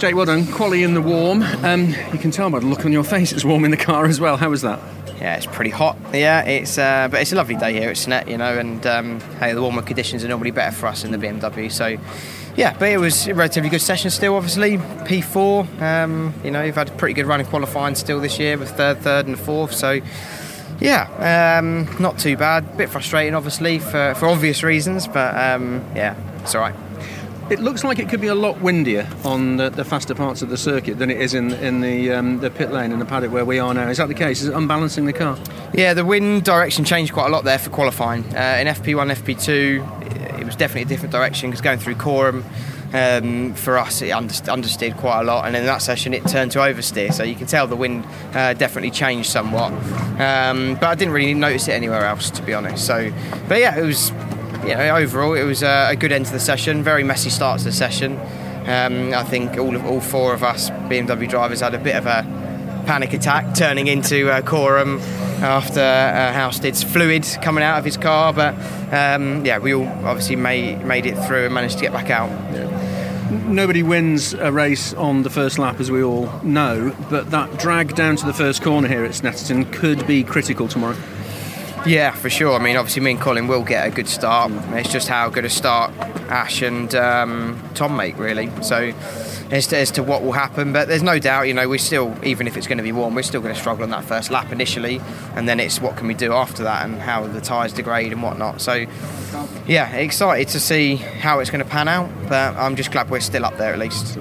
Jake, well done. Quali in the warm. Um, you can tell by the look on your face it's warm in the car as well. How was that? Yeah, it's pretty hot. Yeah, it's uh, but it's a lovely day here at Snet, you know, and um, hey, the warmer conditions are normally better for us in the BMW. So, yeah, but it was a relatively good session still. Obviously, P4. Um, you know, you've had a pretty good run in qualifying still this year with third, third, and fourth. So, yeah, um, not too bad. Bit frustrating, obviously, for, for obvious reasons, but um, yeah, it's all right. It looks like it could be a lot windier on the, the faster parts of the circuit than it is in in the um, the pit lane and the paddock where we are now. Is that the case? Is it unbalancing the car? Yeah, the wind direction changed quite a lot there for qualifying. Uh, in FP1, FP2, it was definitely a different direction because going through Coram. Um, for us, it under- understeered quite a lot, and in that session, it turned to oversteer. So you can tell the wind uh, definitely changed somewhat. Um, but I didn't really notice it anywhere else, to be honest. So, but yeah, it was you know, overall, it was a, good end to the session. Very messy start to the session. Um, I think all of all four of us BMW drivers had a bit of a panic attack, turning into uh, after uh, Housted's fluid coming out of his car. But um, yeah, we all obviously made made it through and managed to get back out. Nobody wins a race on the first lap, as we all know, but that drag down to the first corner here at Snetterton could be critical tomorrow. Yeah, for sure. I mean, obviously, me and Colin will get a good start. It's just how good a start Ash and um, Tom make, really. So, as to, as to, what will happen, but there's no doubt, you know, we're still, even if it's going to be warm, we're still going to struggle on that first lap initially, and then it's what can we do after that and how the tyres degrade and whatnot. So, yeah, excited to see how it's going to pan out, but I'm just glad we're still up there at least.